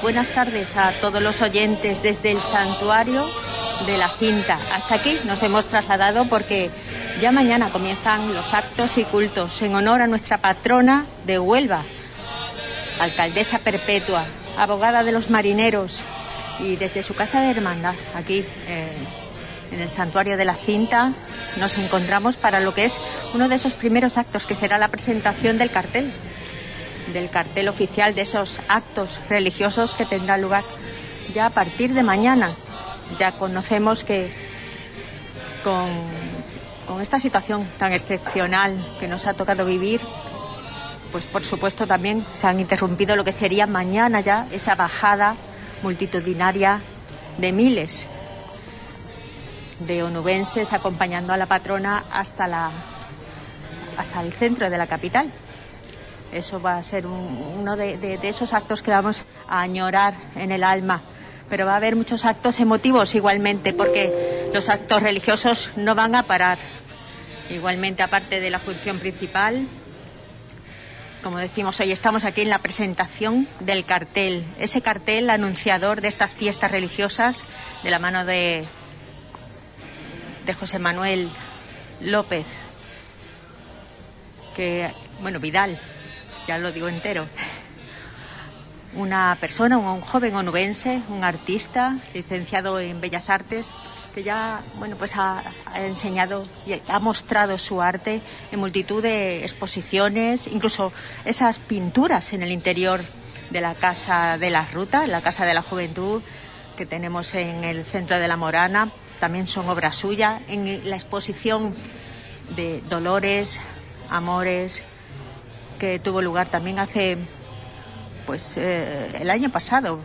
Buenas tardes a todos los oyentes desde el santuario de la cinta. Hasta aquí nos hemos trasladado porque ya mañana comienzan los actos y cultos en honor a nuestra patrona de Huelva, alcaldesa perpetua, abogada de los marineros y desde su casa de hermandad, aquí eh, en el santuario de la cinta, nos encontramos para lo que es uno de esos primeros actos que será la presentación del cartel del cartel oficial de esos actos religiosos que tendrá lugar ya a partir de mañana. Ya conocemos que con, con esta situación tan excepcional que nos ha tocado vivir, pues por supuesto también se han interrumpido lo que sería mañana ya esa bajada multitudinaria de miles de onubenses acompañando a la patrona hasta la hasta el centro de la capital. Eso va a ser uno de, esos actos que vamos a añorar en el alma. Pero va a haber muchos actos emotivos igualmente, porque los actos religiosos no van a parar. Igualmente, aparte de la función principal, como decimos hoy, estamos aquí en la presentación del cartel, ese cartel anunciador de estas fiestas religiosas de la mano de, de José Manuel López, que, bueno, Vidal, ya lo digo entero. Una persona, un, joven onubense, un artista, licenciado en Bellas Artes, que ya bueno pues ha, enseñado y ha mostrado su arte en multitud de exposiciones, incluso esas pinturas en el interior de la Casa de la Ruta, la Casa de la Juventud que tenemos en el centro de la Morana, también son obras suyas. En la exposición de Dolores, Amores, que tuvo lugar también hace, pues, eh, el año pasado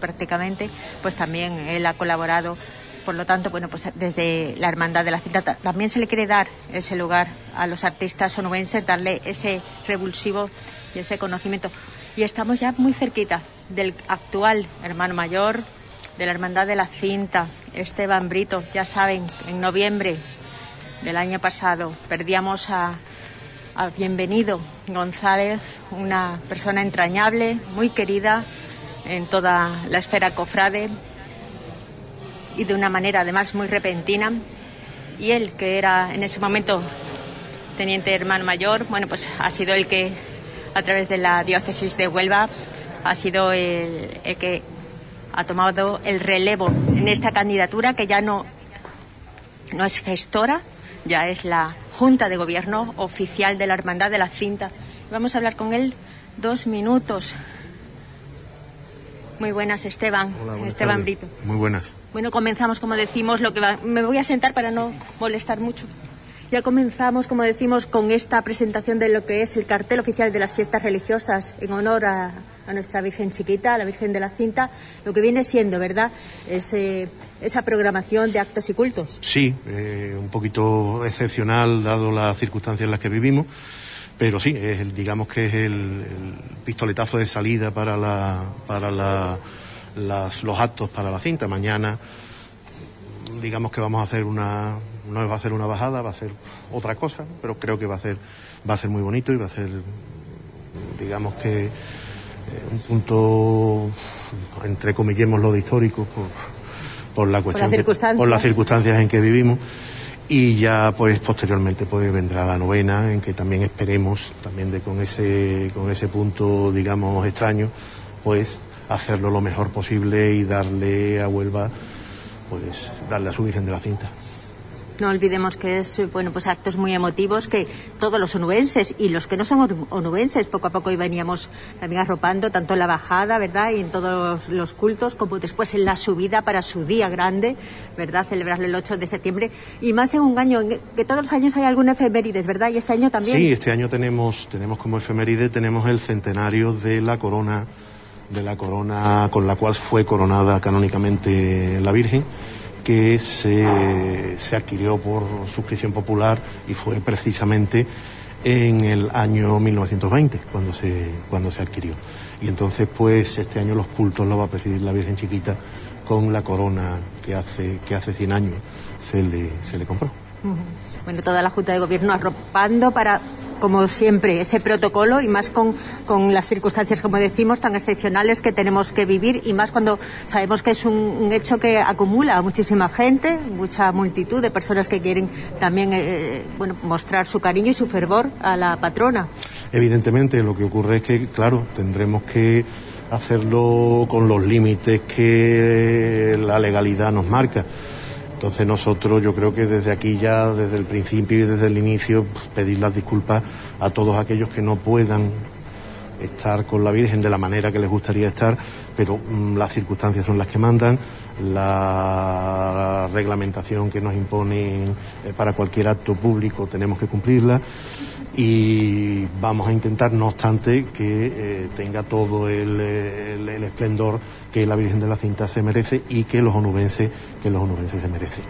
prácticamente, pues también él ha colaborado. Por lo tanto, bueno, pues desde la Hermandad de la Cinta también se le quiere dar ese lugar a los artistas onubenses, darle ese revulsivo y ese conocimiento. Y estamos ya muy cerquita del actual hermano mayor de la Hermandad de la Cinta, Esteban Brito. Ya saben, en noviembre del año pasado perdíamos a Bienvenido González, una persona entrañable, muy querida en toda la esfera cofrade y de una manera además muy repentina. Y él, que era en ese momento teniente hermano mayor, bueno, pues ha sido el que a través de la diócesis de Huelva ha sido el, que ha tomado el relevo en esta candidatura que ya no, no es gestora, ya es la Junta de Gobierno oficial de la Hermandad de la Cinta. Vamos a hablar con él dos minutos. Muy buenas, Esteban. Esteban Brito. Muy buenas. Bueno, comenzamos, como decimos, lo que Me voy a sentar para no molestar mucho. Ya comenzamos, como decimos, con esta presentación de lo que es el cartel oficial de las fiestas religiosas en honor a, nuestra Virgen Chiquita, a la Virgen de la Cinta, lo que viene siendo, ¿verdad? esa programación de actos y cultos. Sí, eh, un poquito excepcional dado las circunstancias en las que vivimos, pero sí, es digamos que es el, pistoletazo de salida para, la, para los actos para la cinta. Mañana, digamos que vamos a hacer una, no va a ser una bajada, va a ser otra cosa, pero creo que va a ser, va a ser muy bonito y va a ser, digamos que, eh, un punto, entre comillemos lo de histórico, por, por la cuestión, por las, circunstancias en que vivimos. Y ya, pues, posteriormente, pues, vendrá la novena, en que también esperemos, también de con ese, con ese punto, digamos, extraño, pues, hacerlo lo mejor posible y darle a Huelva, pues, darle a su Virgen de la Cinta. No olvidemos que es, bueno, pues actos muy emotivos que todos los onubenses y los que no son onubenses poco a poco veníamos también arropando, tanto en la bajada, ¿verdad? Y en todos los cultos, como después en la subida para su día grande, ¿verdad? Celebrarlo el 8 de septiembre. Y más en un año, que todos los años hay alguna efemérides, ¿verdad? Y este año también. Sí, este año tenemos, tenemos como efeméride, tenemos el centenario de la corona, de la corona con la cual fue coronada canónicamente la Virgen que se, se adquirió por suscripción popular y fue precisamente en el año 1920 cuando se, cuando se adquirió. Y entonces, pues, este año los cultos lo va a presidir la Virgen Chiquita con la corona que hace, que hace 100 años se le, se le compró. Bueno, toda la Junta de Gobierno arropando para como siempre, ese protocolo y más con, con las circunstancias, como decimos, tan excepcionales que tenemos que vivir y más cuando sabemos que es un, hecho que acumula a muchísima gente, mucha multitud de personas que quieren también eh, bueno, mostrar su cariño y su fervor a la patrona. Evidentemente, lo que ocurre es que, claro, tendremos que hacerlo con los límites que la legalidad nos marca. Entonces nosotros yo creo que desde aquí ya, desde el principio y desde el inicio, pues, pedir las disculpas a todos aquellos que no puedan estar con la Virgen de la manera que les gustaría estar, pero mm, las circunstancias son las que mandan, la reglamentación que nos imponen eh, para cualquier acto público tenemos que cumplirla y vamos a intentar, no obstante, que eh, tenga todo el, esplendor que la Virgen de la Cinta se merece y que los onubenses, que los onubenses se merecen.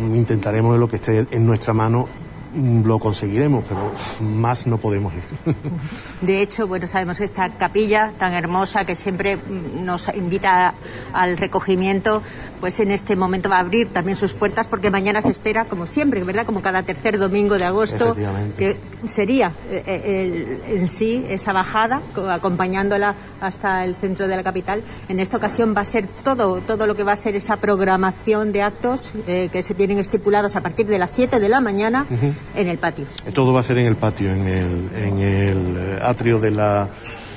Mm, intentaremos lo que esté en nuestra mano Mm, lo conseguiremos, pero más no podemos ir. De hecho, bueno, sabemos esta capilla tan hermosa que siempre mm, nos invita al recogimiento, pues en este momento va a abrir también sus puertas porque mañana se espera, como siempre, ¿verdad? Como cada tercer domingo de agosto, que sería eh, eh, en sí esa bajada, acompañándola hasta el centro de la capital. En esta ocasión va a ser todo, todo lo que va a ser esa programación de actos eh, que se tienen estipulados a partir de las 7 de la mañana en el patio. Todo va a ser en el patio, en el, en el atrio de la,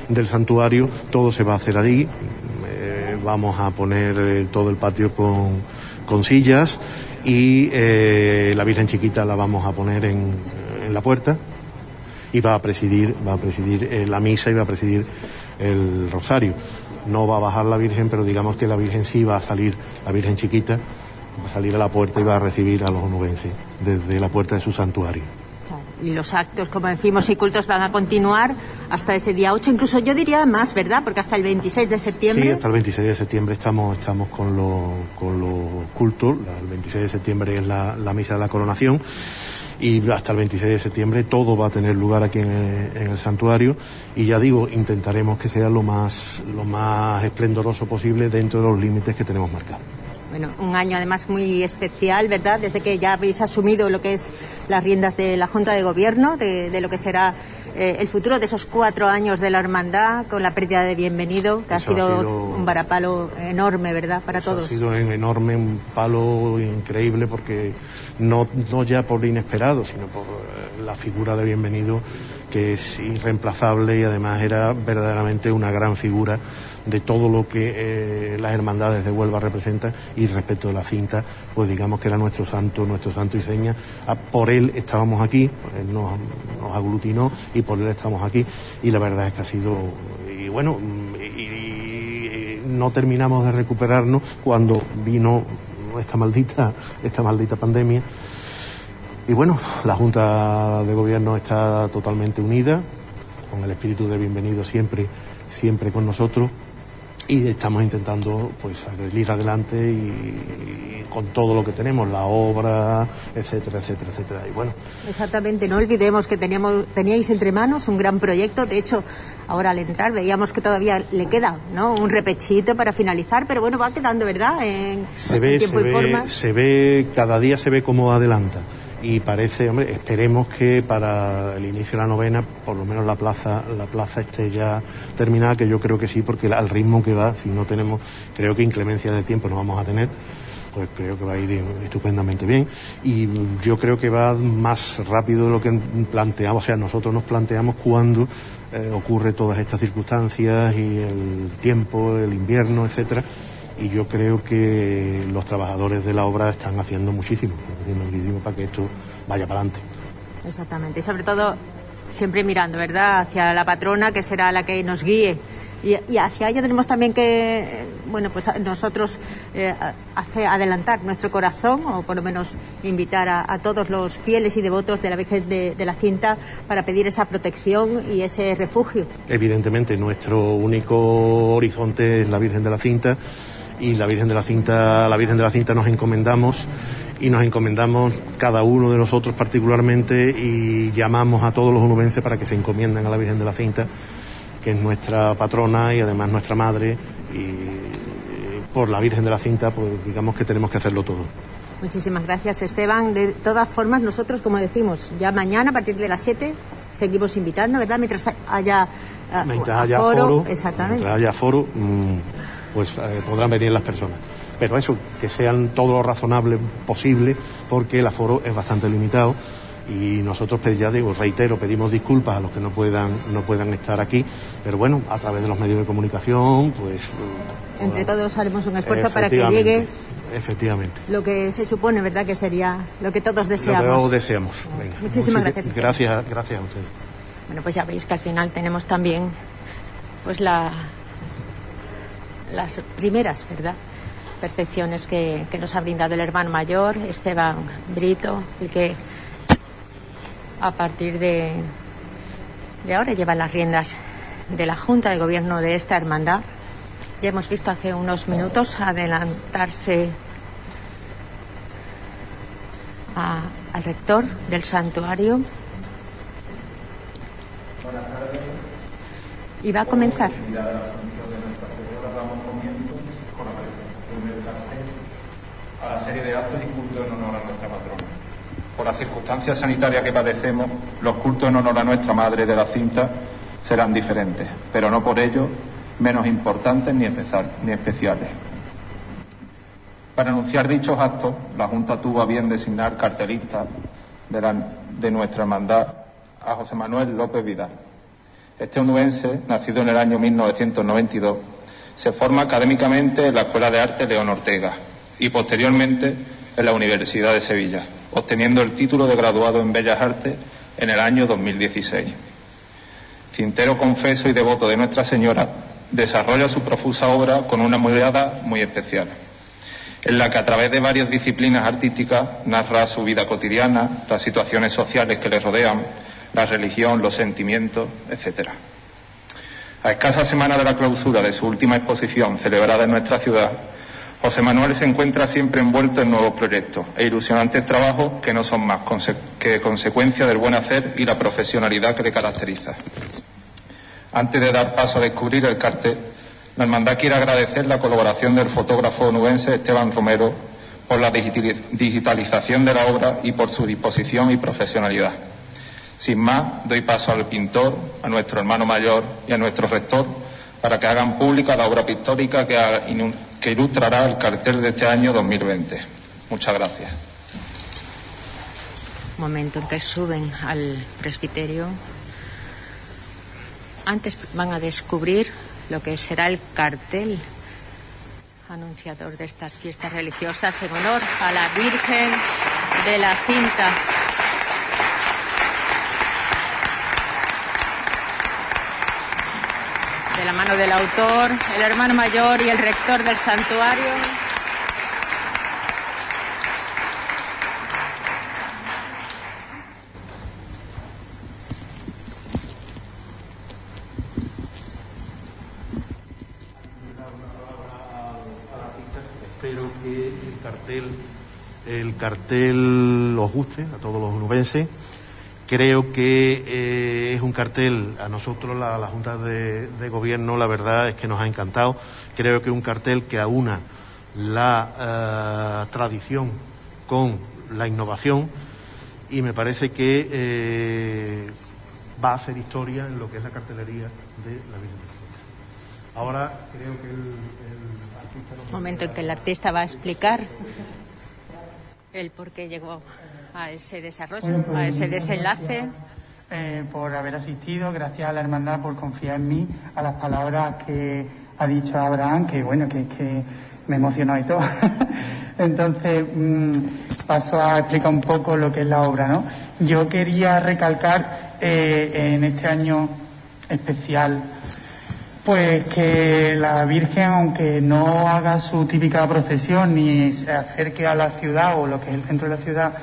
del santuario, todo se va a hacer allí. Eh, vamos a poner eh, todo el patio con, con sillas y la Virgen Chiquita la vamos a poner en, la puerta y va a presidir, va a presidir la misa y va a presidir el rosario. No va a bajar la Virgen, pero digamos que la Virgen sí va a salir, la Virgen Chiquita va a salir a la puerta y va a recibir a los onubenses desde la puerta de su santuario. Y los actos, como decimos, y cultos van a continuar hasta ese día 8, incluso yo diría más, ¿verdad? Porque hasta el 26 de septiembre. Sí, hasta el 26 de septiembre estamos, estamos con los con los cultos. El 26 de septiembre es la, misa de la coronación y hasta el 26 de septiembre todo va a tener lugar aquí en el, santuario y ya digo, intentaremos que sea lo más, lo más esplendoroso posible dentro de los límites que tenemos marcados. Bueno, un año además muy especial, ¿verdad? Desde que ya habéis asumido lo que es las riendas de la Junta de Gobierno, de, lo que será eh, el futuro de esos cuatro años de la hermandad con la pérdida de Bienvenido, que ha sido, un varapalo enorme, ¿verdad? Para todos. Ha sido un enorme, un palo increíble porque no, no ya por inesperado, sino por eh, la figura de Bienvenido que es irreemplazable y además era verdaderamente una gran figura de todo lo que eh, las hermandades de Huelva representan y respecto de la cinta, pues digamos que era nuestro santo, nuestro santo y seña. Ah, por él estábamos aquí, él nos, aglutinó y por él estamos aquí y la verdad es que ha sido, y bueno, y, no terminamos de recuperarnos cuando vino esta maldita, esta maldita pandemia. Y bueno, la Junta de Gobierno está totalmente unida, con el espíritu de bienvenido siempre, siempre con nosotros y estamos intentando pues ir adelante y, con todo lo que tenemos la obra etcétera etcétera etcétera. Y bueno. Exactamente no olvidemos que teníamos teníais entre manos un gran proyecto. De hecho ahora al entrar veíamos que todavía le queda no un repechito para finalizar pero bueno va quedando verdad en, se ve, tiempo y forma. se ve cada día se ve cómo adelanta y parece, hombre, esperemos que para el inicio de la novena, por lo menos la plaza, la plaza esté ya terminada, que yo creo que sí, porque al ritmo que va, si no tenemos, creo que inclemencia de tiempo no vamos a tener, pues creo que va a ir estupendamente bien. Y yo creo que va más rápido de lo que planteamos, o sea, nosotros nos planteamos cuando eh, ocurre todas estas circunstancias y el tiempo, el invierno, etcétera y yo creo que los trabajadores de la obra están haciendo muchísimo, están haciendo muchísimo para que esto vaya para adelante. Exactamente, y sobre todo siempre mirando, ¿verdad?, hacia la patrona que será la que nos guíe. Y, hacia ella tenemos también que, bueno, pues nosotros eh, adelantar nuestro corazón, o por lo menos invitar a, todos los fieles y devotos de la Virgen de, de, la Cinta para pedir esa protección y ese refugio. Evidentemente, nuestro único horizonte es la Virgen de la Cinta y la Virgen de la Cinta, la Virgen de la Cinta nos encomendamos y nos encomendamos cada uno de nosotros particularmente y llamamos a todos los onubenses para que se encomienden a la Virgen de la Cinta, que es nuestra patrona y además nuestra madre y por la Virgen de la Cinta pues digamos que tenemos que hacerlo todo. Muchísimas gracias, Esteban. De todas formas, nosotros, como decimos, ya mañana a partir de las 7 seguimos invitando, ¿verdad? Mientras haya, uh, mientras haya foro, exactamente. Mientras haya foro, mmm, pues eh, podrán venir las personas. Pero eso, que sean todo lo razonable posible, porque el aforo es bastante limitado. Y nosotros pues, ya digo reitero pedimos disculpas a los que no puedan no puedan estar aquí. Pero bueno a través de los medios de comunicación pues entre todos haremos un esfuerzo para que llegue efectivamente. lo que se supone verdad que sería lo que todos deseamos lo que todos deseamos. Venga. muchísimas gracias gracias gracias a ustedes bueno pues ya veis que al final tenemos también pues la las primeras verdad perfecciones que, nos ha brindado el hermano mayor Esteban Brito el que a partir de, de ahora lleva las riendas de la Junta de Gobierno de esta hermandad. Ya hemos visto hace unos minutos adelantarse al rector del santuario. Y va a comenzar. A la serie de actos y cultos en honor a nuestra patrona por las circunstancias sanitarias que padecemos, los cultos en honor a nuestra Madre de la Cinta serán diferentes, pero no por ello menos importantes ni, especial, ni especiales. Para anunciar dichos actos, la Junta tuvo a bien designar cartelistas de, la, de nuestra hermandad a José Manuel López Vidal. Este onubense, nacido en el año 1992, se forma académicamente en la Escuela de Arte León Ortega y posteriormente en la Universidad de Sevilla obteniendo el título de graduado en Bellas Artes en el año 2016. Cintero confeso y devoto de Nuestra Señora, desarrolla su profusa obra con una mirada muy especial, en la que a través de varias disciplinas artísticas narra su vida cotidiana, las situaciones sociales que le rodean, la religión, los sentimientos, etc. A escasa semana de la clausura de su última exposición celebrada en nuestra ciudad, José Manuel se encuentra siempre envuelto en nuevos proyectos e ilusionantes trabajos que no son más que consecuencia del buen hacer y la profesionalidad que le caracteriza. Antes de dar paso a descubrir el cartel, la hermandad quiere agradecer la colaboración del fotógrafo nubense Esteban Romero por la digitalización de la obra y por su disposición y profesionalidad. Sin más, doy paso al pintor, a nuestro hermano mayor y a nuestro rector para que hagan pública la obra pictórica que que ilustrará el cartel de este año 2020. Muchas gracias. Momento en que suben al presbiterio. Antes van a descubrir lo que será el cartel anunciador de estas fiestas religiosas en honor a la Virgen de la Cinta. De la mano del autor, el hermano mayor y el rector del santuario. Espero que el cartel, el cartel os guste a todos los nubenses Creo que eh, es un cartel, a nosotros la, la Junta de, de, Gobierno la verdad es que nos ha encantado. Creo que es un cartel que aúna la uh, tradición con la innovación y me parece que eh, va a hacer historia en lo que es la cartelería de la Virgen Ahora creo que el, el artista... Un momento en que el artista va a explicar el por qué llegó a ese desarrollo, bueno, pues, a ese desenlace. Eh, por haber asistido, gracias a la hermandad por confiar en mí, a las palabras que ha dicho Abraham, que bueno, que, que me emocionó y todo. Entonces, mmm, paso a explicar un poco lo que es la obra, ¿no? Yo quería recalcar eh, en este año especial pues que la Virgen, aunque no haga su típica procesión ni se acerque a la ciudad o lo que es el centro de la ciudad,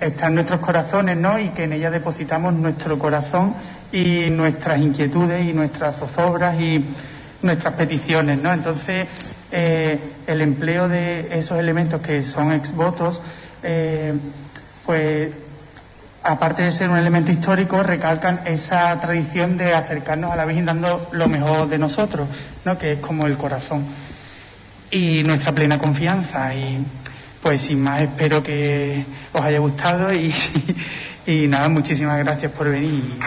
está en nuestros corazones, ¿no? Y que en ella depositamos nuestro corazón y nuestras inquietudes y nuestras zozobras y nuestras peticiones, ¿no? Entonces, eh, el empleo de esos elementos que son ex votos, eh, pues aparte de ser un elemento histórico, recalcan esa tradición de acercarnos a la Virgen dando lo mejor de nosotros, ¿no? que es como el corazón y nuestra plena confianza. Y pues sin más espero que os haya gustado y, nada, muchísimas gracias por venir.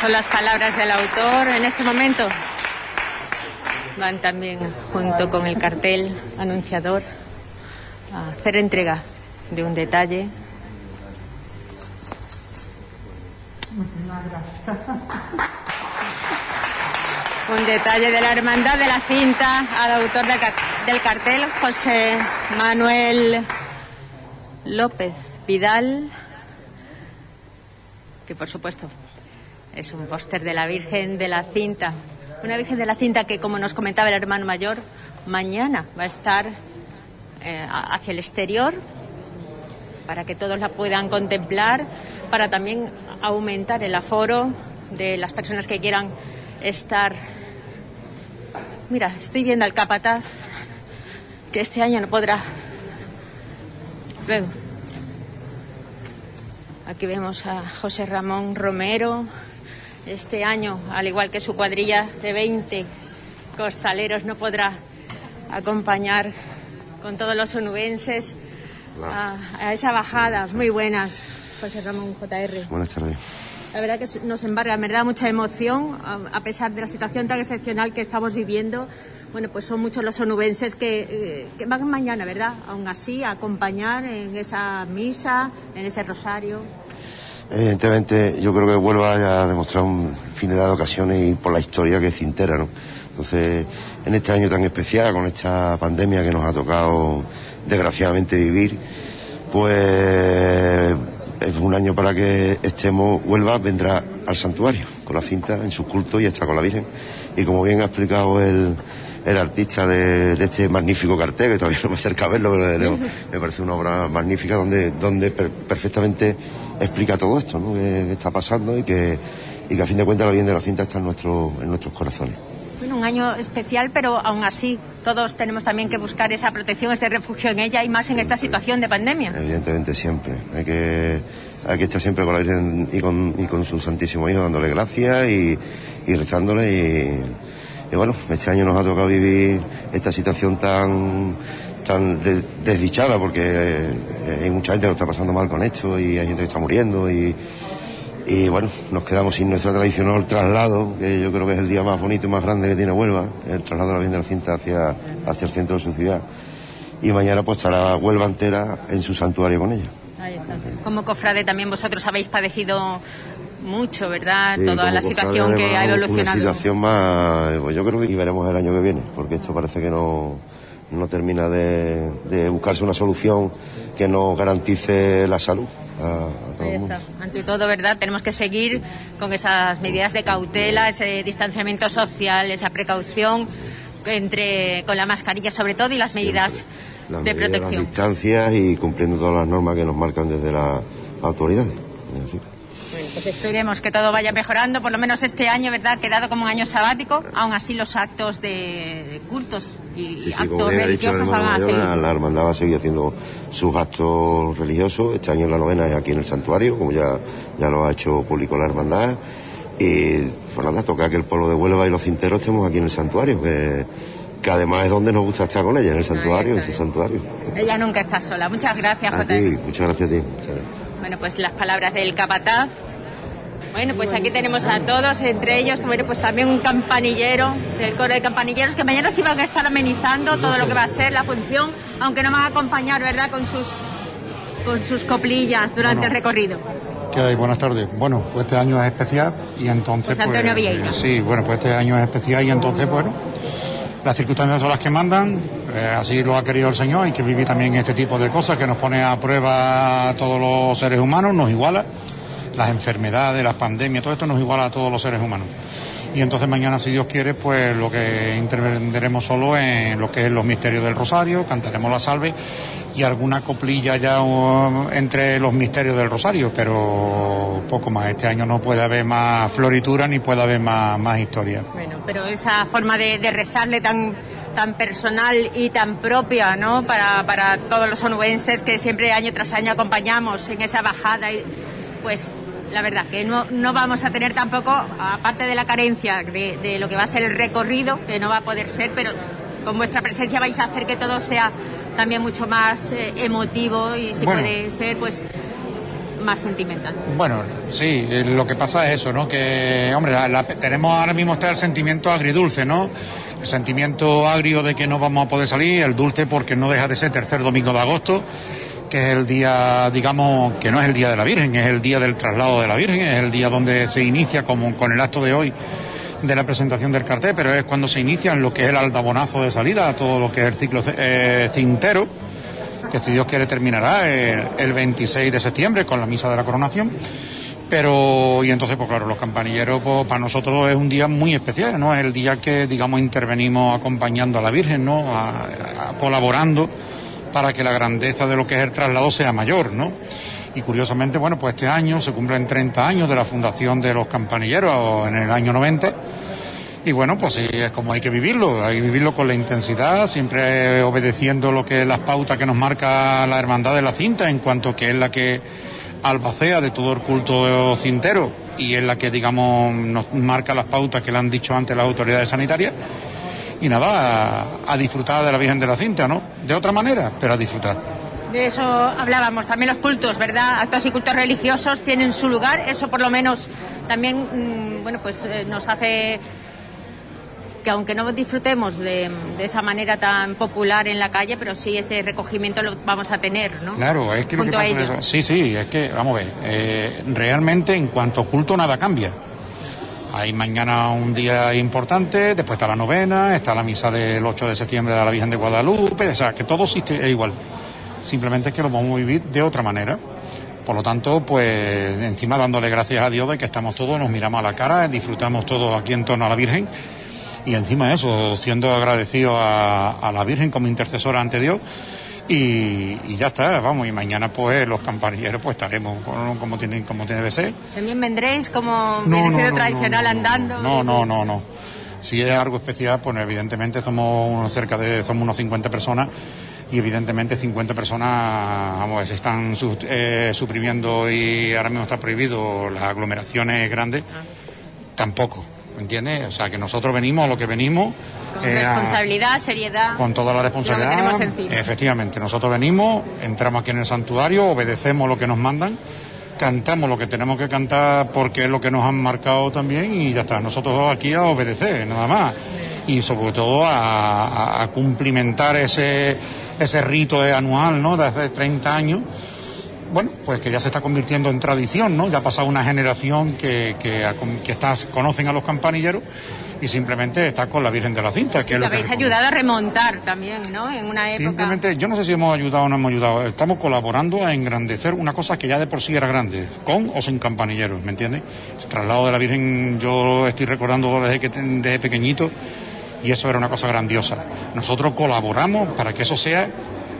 Son las palabras del autor en este momento. Van también junto con el cartel anunciador a hacer entrega de un detalle. Un detalle de la hermandad de la cinta al autor del cartel, José Manuel López Vidal, que por supuesto es un póster de la Virgen de la Cinta. Una Virgen de la Cinta que, como nos comentaba el hermano mayor, mañana va a estar eh, hacia el exterior para que todos la puedan contemplar, para también aumentar el aforo de las personas que quieran estar. Mira, estoy viendo al capataz que este año no podrá. Luego. Aquí vemos a José Ramón Romero, este año, al igual que su cuadrilla de 20 costaleros, no podrá acompañar con todos los onubenses a, esa bajada. Muy buenas, José Ramón JR. Buenas tardes. La verdad que nos embarga, me da mucha emoción, a, pesar de la situación tan excepcional que estamos viviendo. Bueno, pues son muchos los onubenses que, eh, que van mañana, ¿verdad? Aún así, a acompañar en esa misa, en ese rosario. Evidentemente, yo creo que Huelva ha demostrado un infinidad de ocasiones y por la historia que es cintera, ¿no? Entonces, en este año tan especial, con esta pandemia que nos ha tocado desgraciadamente vivir, pues es un año para que estemos, Huelva vendrá al santuario con la cinta en su culto y está con la Virgen. Y como bien ha explicado el, el artista de, este magnífico cartel, que todavía no me acerca a verlo, pero me parece una obra magnífica donde, donde perfectamente explica todo esto, ¿no? Que, está pasando y que, y que a fin de cuentas la bien de la cinta está en, nuestro, en nuestros corazones. Un año especial, pero aún así todos tenemos también que buscar esa protección, ese refugio en ella y más en esta situación de pandemia. Evidentemente, siempre. Hay que, hay que estar siempre con la Virgen y con, su Santísimo Hijo dándole gracias y, y rezándole y, y bueno, este año nos ha tocado vivir esta situación tan tan desdichada porque eh, hay mucha gente que lo está pasando mal con esto y hay gente que está muriendo y, y bueno, nos quedamos sin nuestro tradicional traslado, que yo creo que es el día más bonito y más grande que tiene Huelva, el traslado de la Virgen de la Cinta hacia, hacia el centro de su ciudad. Y mañana pues estará Huelva entera en su santuario con ella. Ahí está. Como cofrade también vosotros habéis padecido mucho, ¿verdad? Toda la situación que ha evolucionado. Una situación más, pues yo creo que veremos el año que viene, porque esto parece que no no termina de, buscarse una solución que nos garantice la salud. Ante todo, ¿verdad? Tenemos que seguir con esas medidas de cautela, ese distanciamiento social, esa precaución entre con la mascarilla sobre todo y las medidas de protección. Las distancias y cumpliendo todas las normas que nos marcan desde las autoridades. Pues esperemos que todo vaya mejorando, por lo menos este año, ¿verdad? Quedado como un año sabático, aún así los actos de, cultos y actos religiosos van a seguir. La hermandad va a seguir haciendo sus actos religiosos. Este año la novena es aquí en el santuario, como ya, ya lo ha hecho público la hermandad. Y pues nada, toca que el pueblo de Huelva y los cinteros estemos aquí en el santuario, que, que además es donde nos gusta estar con ella, en el santuario, en ese santuario. Ella nunca está sola. Muchas gracias, a ti, muchas gracias a ti. Bueno, pues las palabras del capataz bueno, pues aquí tenemos a todos, entre ellos, bueno, pues también un campanillero del coro de campanilleros que mañana sí van a estar amenizando todo lo que va a ser la función, aunque no van a acompañar, ¿verdad?, con sus, con sus coplillas durante el recorrido. ¿Qué hay? Buenas tardes. Bueno, pues este año es especial y entonces. Pues Antonio pues, Sí, bueno, pues este año es especial y entonces, bueno, las circunstancias son las que mandan, eh, así lo ha querido el Señor, hay que vivir también este tipo de cosas que nos pone a prueba a todos los seres humanos, nos iguala las enfermedades, las pandemias, todo esto nos iguala a todos los seres humanos. Y entonces mañana, si Dios quiere, pues lo que intervendremos solo en lo que es los misterios del Rosario, cantaremos la salve y alguna coplilla ya uh, entre los misterios del Rosario, pero poco más. Este año no puede haber más floritura ni puede haber más, más historia. Bueno, pero esa forma de, rezarle tan tan personal y tan propia, ¿no? Para, para todos los onubenses que siempre año tras año acompañamos en esa bajada, pues la verdad, que no, no vamos a tener tampoco, aparte de la carencia de, de lo que va a ser el recorrido, que no va a poder ser, pero con vuestra presencia vais a hacer que todo sea también mucho más eh, emotivo y si Bueno. puede ser, pues más sentimental. Bueno, sí, eh, lo que pasa es eso, ¿no? Que, hombre, la- la- tenemos ahora mismo está el sentimiento agridulce, ¿no? El sentimiento agrio de que no vamos a poder salir, el dulce porque no deja de ser tercer domingo de agosto, que es el día, digamos, que no es el día de la Virgen, es el día del traslado de la Virgen, es el día donde se inicia como con el acto de hoy de la presentación del cartel, pero es cuando se inicia en lo que es el aldabonazo de salida, todo lo que es el ciclo eh, cintero que si Dios quiere terminará el, el 26 de septiembre con la misa de la coronación. Pero, y entonces, pues claro, los campanilleros, pues para nosotros es un día muy especial, ¿no? Es el día que, digamos, intervenimos acompañando a la Virgen, ¿no? Colaborando para que la grandeza de lo que es el traslado sea mayor, ¿no? Y curiosamente, bueno, pues este año se cumplen 30 años de la fundación de los campanilleros en el año 90. Y bueno, pues sí, es como hay que vivirlo, hay que vivirlo con la intensidad, siempre obedeciendo lo que es las pautas que nos marca la Hermandad de la Cinta, en cuanto que es la que albacea de todo el culto cintero y es la que, digamos, nos marca las pautas que le han dicho antes las autoridades sanitarias. Y nada, a, a disfrutar de la Virgen de la Cinta, ¿no? De otra manera, pero a disfrutar. De eso hablábamos, también los cultos, ¿verdad? Actos y cultos religiosos tienen su lugar, eso por lo menos también, mm, bueno, pues eh, nos hace que aunque no disfrutemos de, de esa manera tan popular en la calle, pero sí ese recogimiento lo vamos a tener, ¿no? Claro, es que lo que pasa eso. Sí, sí, es que, vamos a ver, eh, realmente en cuanto a culto nada cambia. Hay mañana un día importante, después está la novena, está la misa del 8 de septiembre de la Virgen de Guadalupe, o sea, que todo es igual. Simplemente es que lo vamos a vivir de otra manera. Por lo tanto, pues encima dándole gracias a Dios de que estamos todos, nos miramos a la cara, disfrutamos todos aquí en torno a la Virgen y encima eso, siendo agradecidos a, a la Virgen como intercesora ante Dios y, y ya está, vamos, y mañana pues los campanilleros pues estaremos con- como, tienen, como tiene que ser. También vendréis como viene siendo tradicional no, andando. No, no, no, no. Si es algo especial, pues evidentemente somos unos cerca de, somos unos 50 personas y evidentemente 50 personas, vamos, se están su- eh, suprimiendo y ahora mismo está prohibido las aglomeraciones grandes, tampoco, ¿me entiendes? O sea, que nosotros venimos a lo que venimos. Con eh, a- responsabilidad, seriedad. con toda la responsabilidad. Lo que tenemos encima. Efectivamente, nosotros venimos, entramos aquí en el santuario, obedecemos lo que nos mandan, cantamos lo que tenemos que cantar porque es lo que nos han marcado también y ya está. Nosotros aquí a obedecer, nada más. Y sobre todo a, a- a cumplimentar ese, ese rito anual, ¿no? De hace 30 años. Bueno, pues que ya se está convirtiendo en tradición, ¿no? Ya ha pasado una generación que, que, que está- conocen a los campanilleros y simplemente está con la Virgen de la Cinta, que es Que lo habéis ayudado a remontar también, ¿no? En una época. Simplemente, yo no sé si hemos ayudado o no hemos ayudado, estamos colaborando a engrandecer una cosa que ya de por sí era grande, con o sin campanilleros, ¿me entiendes? El traslado de la Virgen, yo lo estoy recordando desde, que, desde pequeñito, y eso era una cosa grandiosa. Nosotros colaboramos para que eso sea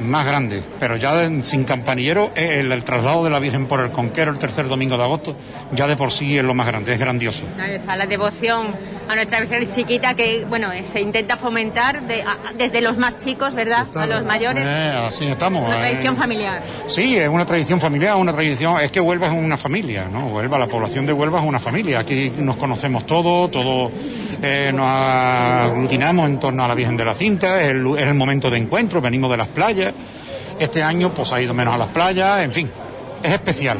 más grande, pero ya de- sin campanilleros, el, el traslado de la Virgen por el Conquero el tercer domingo de agosto, ya de por sí es lo más grande, es grandioso. Ahí está la devoción a nuestra Virgen chiquita que, bueno, eh, se intenta fomentar de- a- desde los más chicos, ¿verdad? A los mayores. Eh, así estamos. Una eh. tradición familiar. Sí, es una tradición familiar, una tradición, es que Huelva es una familia, ¿no? Huelva, la población de Huelva es una familia. Aquí nos conocemos todos, todos eh, nos aglutinamos en torno a la Virgen de la Cinta, es el, es el momento de encuentro, venimos de las playas. Este año pues ha ido menos a las playas, en fin, es especial.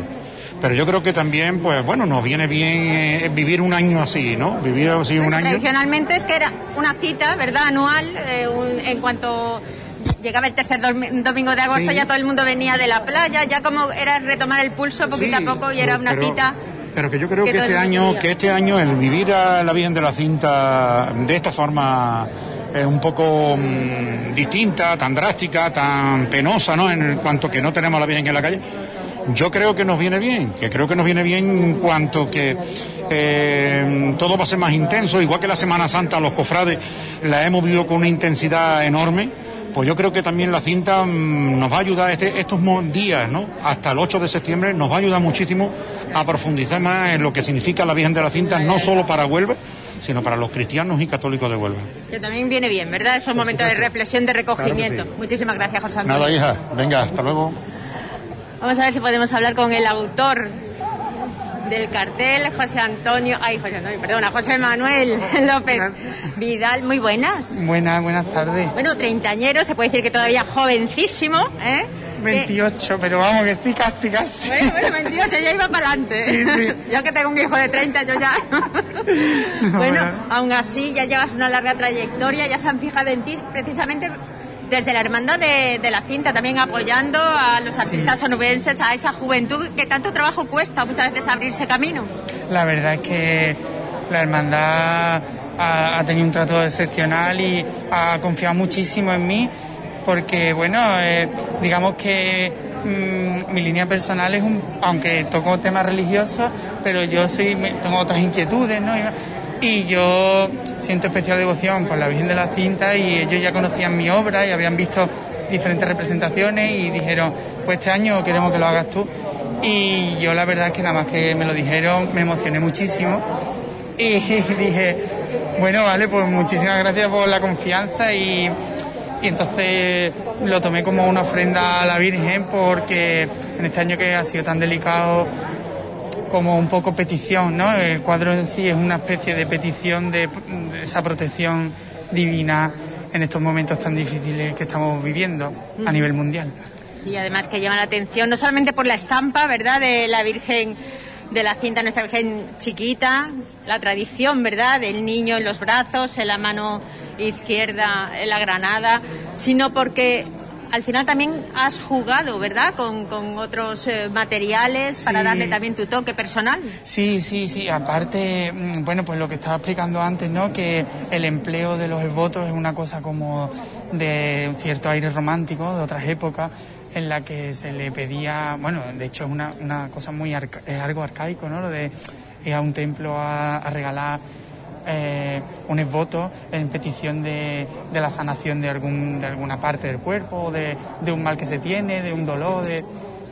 Pero yo creo que también, pues bueno, nos viene bien eh, vivir un año así, ¿no? Vivir así un año. Tradicionalmente es que era una cita, ¿verdad? Anual, eh, un- en cuanto llegaba el tercer domingo de agosto Sí. ya todo el mundo venía de la playa, ya como era retomar el pulso poquito Sí, a poco y era una pero- cita. Pero que yo creo que este año, quería. que este año el vivir a la Virgen de la Cinta de esta forma es un poco mm, distinta, tan drástica, tan penosa, ¿no? En cuanto que no tenemos a la Virgen en la calle. Yo creo que nos viene bien, que creo que nos viene bien en cuanto que eh, todo va a ser más intenso, igual que la Semana Santa, los cofrades la hemos vivido con una intensidad enorme. Pues yo creo que también la cinta mm, nos va a ayudar este- estos días, ¿no? Hasta el 8 de septiembre nos va a ayudar muchísimo a profundizar más en lo que significa la Virgen de la Cinta, no solo para Huelva, sino para los cristianos y católicos de Huelva. Que también viene bien, ¿verdad? Esos momentos de reflexión, de recogimiento. Claro que sí. Muchísimas gracias, José Antonio. Nada, hija, venga, hasta luego. Vamos a ver si podemos hablar con el autor del cartel, José Antonio, ay, José Antonio, perdona, José Manuel López Vidal, muy buenas. Buenas, buenas tardes. Bueno, treintañero, se puede decir que todavía jovencísimo, ¿eh? 28, pero vamos, que sí, casi, casi. Bueno, bueno, 28, ya iba para adelante. Sí, sí. Yo que tengo un hijo de 30, yo ya. bueno, bueno. aún así, ya llevas una larga trayectoria, ya se han fijado en ti precisamente desde la hermandad de, de la cinta, también apoyando a los artistas onubenses, a esa juventud que tanto trabajo cuesta muchas veces abrirse camino. La verdad es que la hermandad ha, ha tenido un trato excepcional y ha confiado muchísimo en mí porque, bueno, eh, digamos que mm, mi línea personal es un, aunque toco temas religiosos, pero yo soy, tengo otras inquietudes, ¿no? Y, yo siento especial devoción por la Virgen de la Cinta y ellos ya conocían mi obra y habían visto diferentes representaciones y dijeron, pues este año queremos que lo hagas tú. Y yo la verdad es que nada más que me lo dijeron me emocioné muchísimo y dije, bueno, vale, pues muchísimas gracias por la confianza y, y entonces lo tomé como una ofrenda a la Virgen porque en este año que ha sido tan delicado como un poco petición, ¿no? El cuadro en sí es una especie de petición de, de esa protección divina en estos momentos tan difíciles que estamos viviendo a nivel mundial. Sí, además que llama la atención no solamente por la estampa, ¿verdad?, de la Virgen de la cinta, nuestra Virgen chiquita, la tradición, ¿verdad?, del niño en los brazos, en la mano izquierda, en la granada, sino porque al final también has jugado, ¿verdad?, con, con otros eh, materiales para Sí. darle también tu toque personal. Sí, sí, sí. Aparte, mm, bueno, pues lo que estaba explicando antes, ¿no? Que el empleo de los esvotos es una cosa como de cierto aire romántico de otras épocas en la que se le pedía, bueno, de hecho es una, una cosa muy arca- es algo arcaico, ¿no? Lo de ir a un templo a, a regalar eh, un esvoto en petición de, de la sanación de, algún, de alguna parte del cuerpo, de, de un mal que se tiene, de un dolor, de,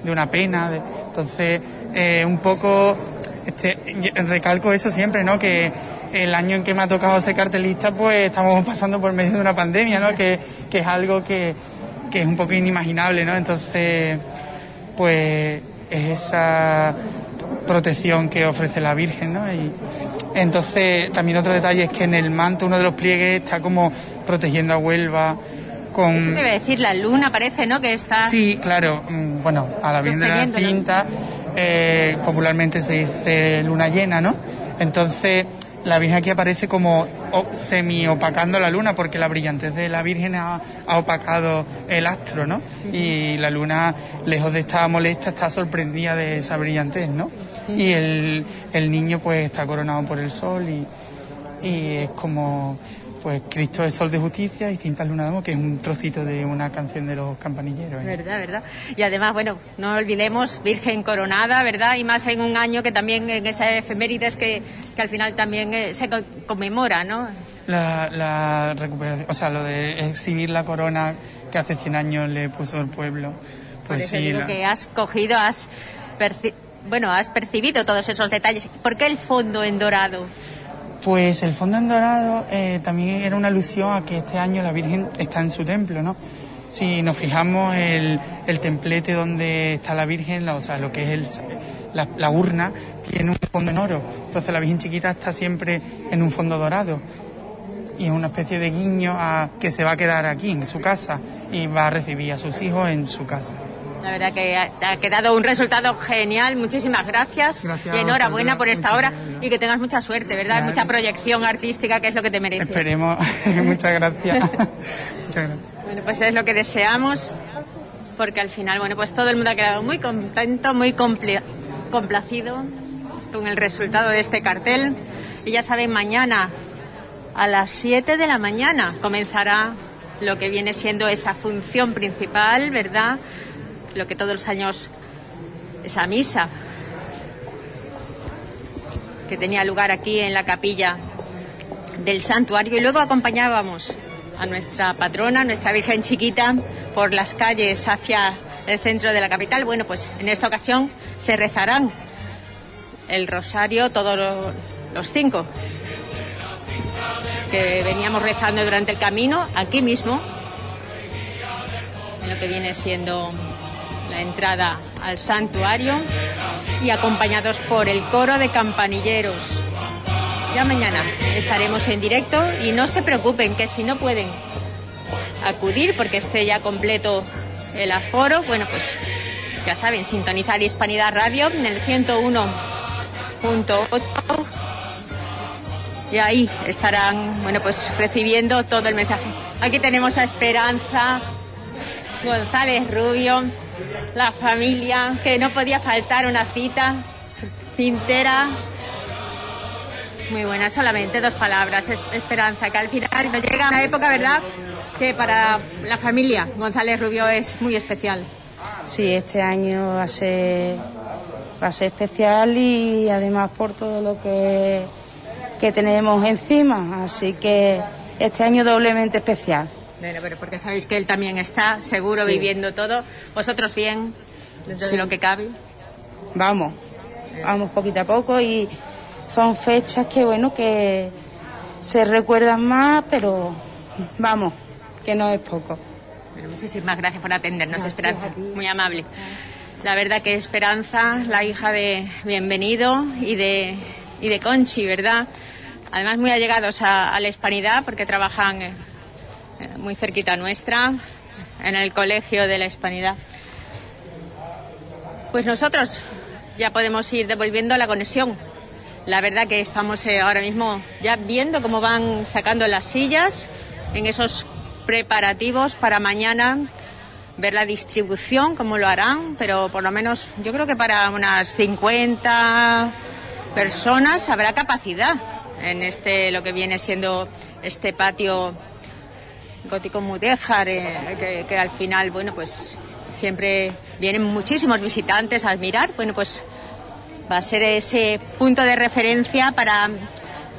de una pena. de- entonces, eh, un poco este, recalco eso siempre, ¿no? Que el año en que me ha tocado ser cartelista, pues estamos pasando por medio de una pandemia, ¿no? Que, que es algo que, que es un poco inimaginable, ¿no? Entonces, pues es esa protección que ofrece la Virgen, ¿no? Y entonces también otro detalle es que en el manto uno de los pliegues está como protegiendo a Huelva con Eso a decir, la luna parece, ¿no?, que está... Sí, claro. mm, Bueno, a la Virgen de la. Cinta eh, popularmente se dice luna llena, ¿no? Entonces, la Virgen aquí aparece como semi opacando la luna porque la brillantez de la Virgen ha, ha opacado el astro, ¿no? Y la luna, lejos de estar molesta, está sorprendida de esa brillantez, ¿no? Y el, el niño pues está coronado por el sol y, y es como pues Cristo es sol de justicia, lunas de amor, que es un trocito de una canción de los campanilleros. ¿eh? Verdad, verdad. Y además, bueno, no olvidemos Virgen coronada, ¿verdad? Y más en un año que también en esa efemérides que, que al final también eh, se co- conmemora, ¿no? La, la recuperación, o sea, lo de exhibir la corona que hace 100 años le puso el pueblo. Por Pues eso sí, digo la- que has cogido, has bueno, has percibido todos esos detalles. ¿Por qué el fondo en dorado? Pues el fondo en dorado eh, también era una alusión a que este año la Virgen está en su templo, ¿no? Si nos fijamos, el, el templete donde está la Virgen, o sea, lo que es el, la, la urna, tiene un fondo en oro. Entonces la Virgen chiquita está siempre en un fondo dorado. Y es una especie de guiño a que se va a quedar aquí, en su casa, y va a recibir a sus hijos en su casa. La verdad que ha, te ha quedado un resultado genial. Muchísimas gracias. Gracias y enhorabuena por esta hora y que tengas mucha suerte, ¿verdad? Mucha proyección artística, que es lo que te mereces. Esperemos. Muchas gracias. Muchas gracias. Bueno, pues es lo que deseamos, porque al final, bueno, pues todo el mundo ha quedado muy contento, muy complacido con el resultado de este cartel. Y ya saben, mañana a las 7 de la mañana comenzará lo que viene siendo esa función principal, ¿verdad? Lo que todos los años, esa misa que tenía lugar aquí en la capilla del santuario y luego acompañábamos a nuestra patrona, nuestra Virgen chiquita, por las calles hacia el centro de la capital. Bueno, pues en esta ocasión se rezarán el rosario todos lo- los cinco que veníamos rezando durante el camino, aquí mismo, en lo que viene siendo la entrada al santuario. y acompañados por el coro de campanilleros. Ya mañana estaremos en directo y no se preocupen que si no pueden acudir porque esté ya completo el aforo, bueno pues ya saben, sintonizar Hispanidad Radio en el 101.8 y ahí estarán, bueno pues recibiendo todo el mensaje. Aquí tenemos a Esperanza González Rubio, la familia, que no podía faltar una cita, Cintera, muy buena, solamente dos palabras. esperanza, que al final nos llega una época, ¿verdad? Que para la familia González Rubio es muy especial. Sí, este año va a ser, va a ser especial y además por todo lo que, que tenemos encima. Así que este año doblemente especial. Bueno, pero porque sabéis que él también está seguro viviendo todo. Vosotros bien, dentro de lo que cabe. Vamos, vamos poquito a poco y son fechas que, bueno, que se recuerdan más, pero vamos, que no es poco. muchísimas gracias por atendernos, Esperanza. Muy amable. La verdad que Esperanza, la hija de Bienvenido y de, y de Conchi, ¿verdad? Además muy allegados a, la hispanidad porque trabajan eh, muy cerquita nuestra, en el colegio de la hispanidad. Pues nosotros ya podemos ir devolviendo la conexión la verdad que estamos eh, ahora mismo ya viendo cómo van sacando las sillas en esos preparativos para mañana ver la distribución, cómo lo harán, pero por lo menos yo creo que para unas 50 personas habrá capacidad en este lo que viene siendo este patio gótico mudéjar eh, que, al final bueno pues siempre vienen muchísimos visitantes a admirar bueno pues va a ser ese punto de referencia para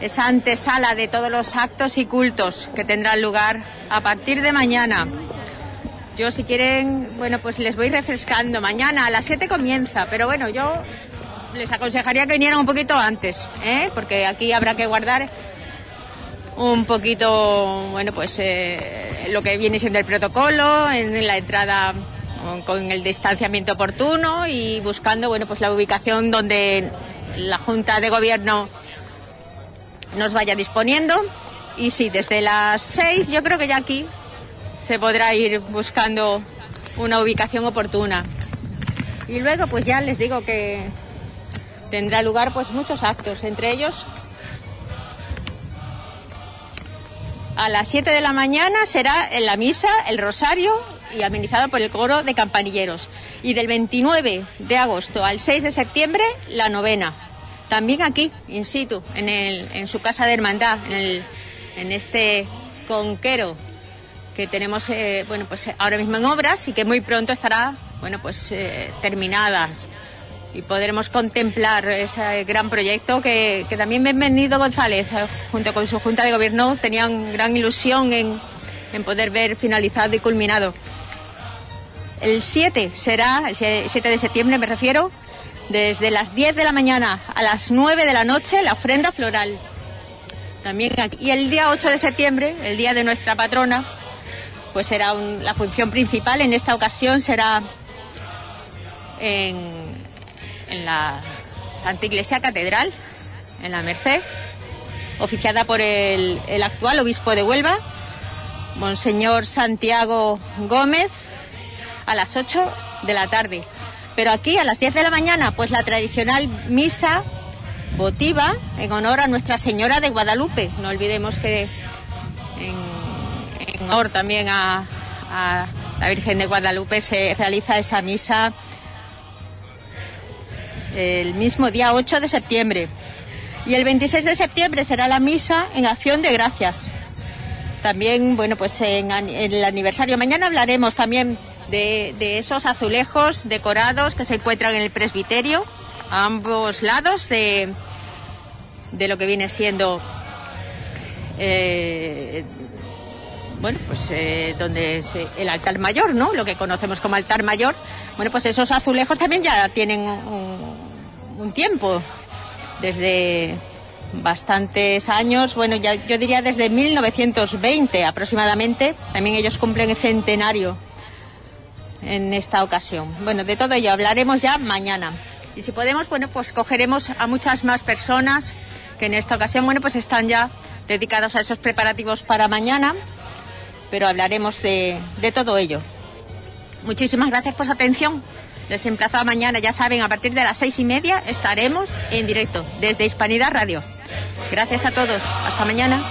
esa antesala de todos los actos y cultos que tendrán lugar a partir de mañana. Yo si quieren, bueno, pues les voy refrescando. Mañana a las 7 comienza, pero bueno, yo les aconsejaría que vinieran un poquito antes, ¿eh? porque aquí habrá que guardar un poquito, bueno, pues eh, lo que viene siendo el protocolo en la entrada con el distanciamiento oportuno y buscando bueno pues la ubicación donde la Junta de Gobierno nos vaya disponiendo. Y sí desde las seis yo creo que ya aquí se podrá ir buscando una ubicación oportuna. Y luego pues ya les digo que tendrá lugar pues muchos actos entre ellos a las 7 de la mañana será en la misa el rosario y amenizado por el coro de campanilleros. Y del 29 de agosto al 6 de septiembre, la novena. También aquí, in situ, en, el, en su casa de hermandad, en, el, en este conquero que tenemos eh, bueno pues ahora mismo en obras y que muy pronto estará bueno pues eh, terminadas y podremos contemplar ese gran proyecto que, que también Bienvenido González eh, junto con su junta de gobierno tenían gran ilusión en, en poder ver finalizado y culminado. El 7 será, el 7 de septiembre me refiero, desde las 10 de la mañana a las 9 de la noche, la ofrenda floral. También Y el día 8 de septiembre, el día de nuestra patrona, pues será la función principal. En esta ocasión será en, la Santa Iglesia Catedral, en la Merced, oficiada por el, el actual obispo de Huelva, Monseñor Santiago Gómez, a las 8 de la tarde. Pero aquí a las 10 de la mañana, pues la tradicional misa votiva en honor a Nuestra Señora de Guadalupe. No olvidemos que en, honor también a, a la Virgen de Guadalupe se realiza esa misa el mismo día 8 de septiembre. Y el 26 de septiembre será la misa en acción de gracias. También, bueno, pues en, el aniversario. Mañana hablaremos también de, esos azulejos decorados que se encuentran en el presbiterio a ambos lados de, de lo que viene siendo eh, bueno pues eh, donde es el altar mayor no lo que conocemos como altar mayor bueno pues esos azulejos también ya tienen un tiempo desde bastantes años, bueno, ya, yo diría desde 1920 aproximadamente, también ellos cumplen el centenario en esta ocasión. Bueno, de todo ello hablaremos ya mañana. Y si podemos, bueno, pues cogeremos a muchas más personas que en esta ocasión, bueno, pues están ya dedicados a esos preparativos para mañana, pero hablaremos de, de todo ello. Muchísimas gracias por su atención. Les emplazo a mañana, ya saben, a partir de las seis y media estaremos en directo desde Hispanidad Radio. Gracias a todos. Hasta mañana.